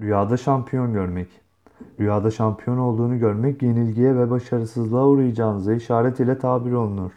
Rüyada şampiyon görmek. Rüyada şampiyon olduğunu görmek yenilgiye ve başarısızlığa uğrayacağınıza işaret ile tabir olunur.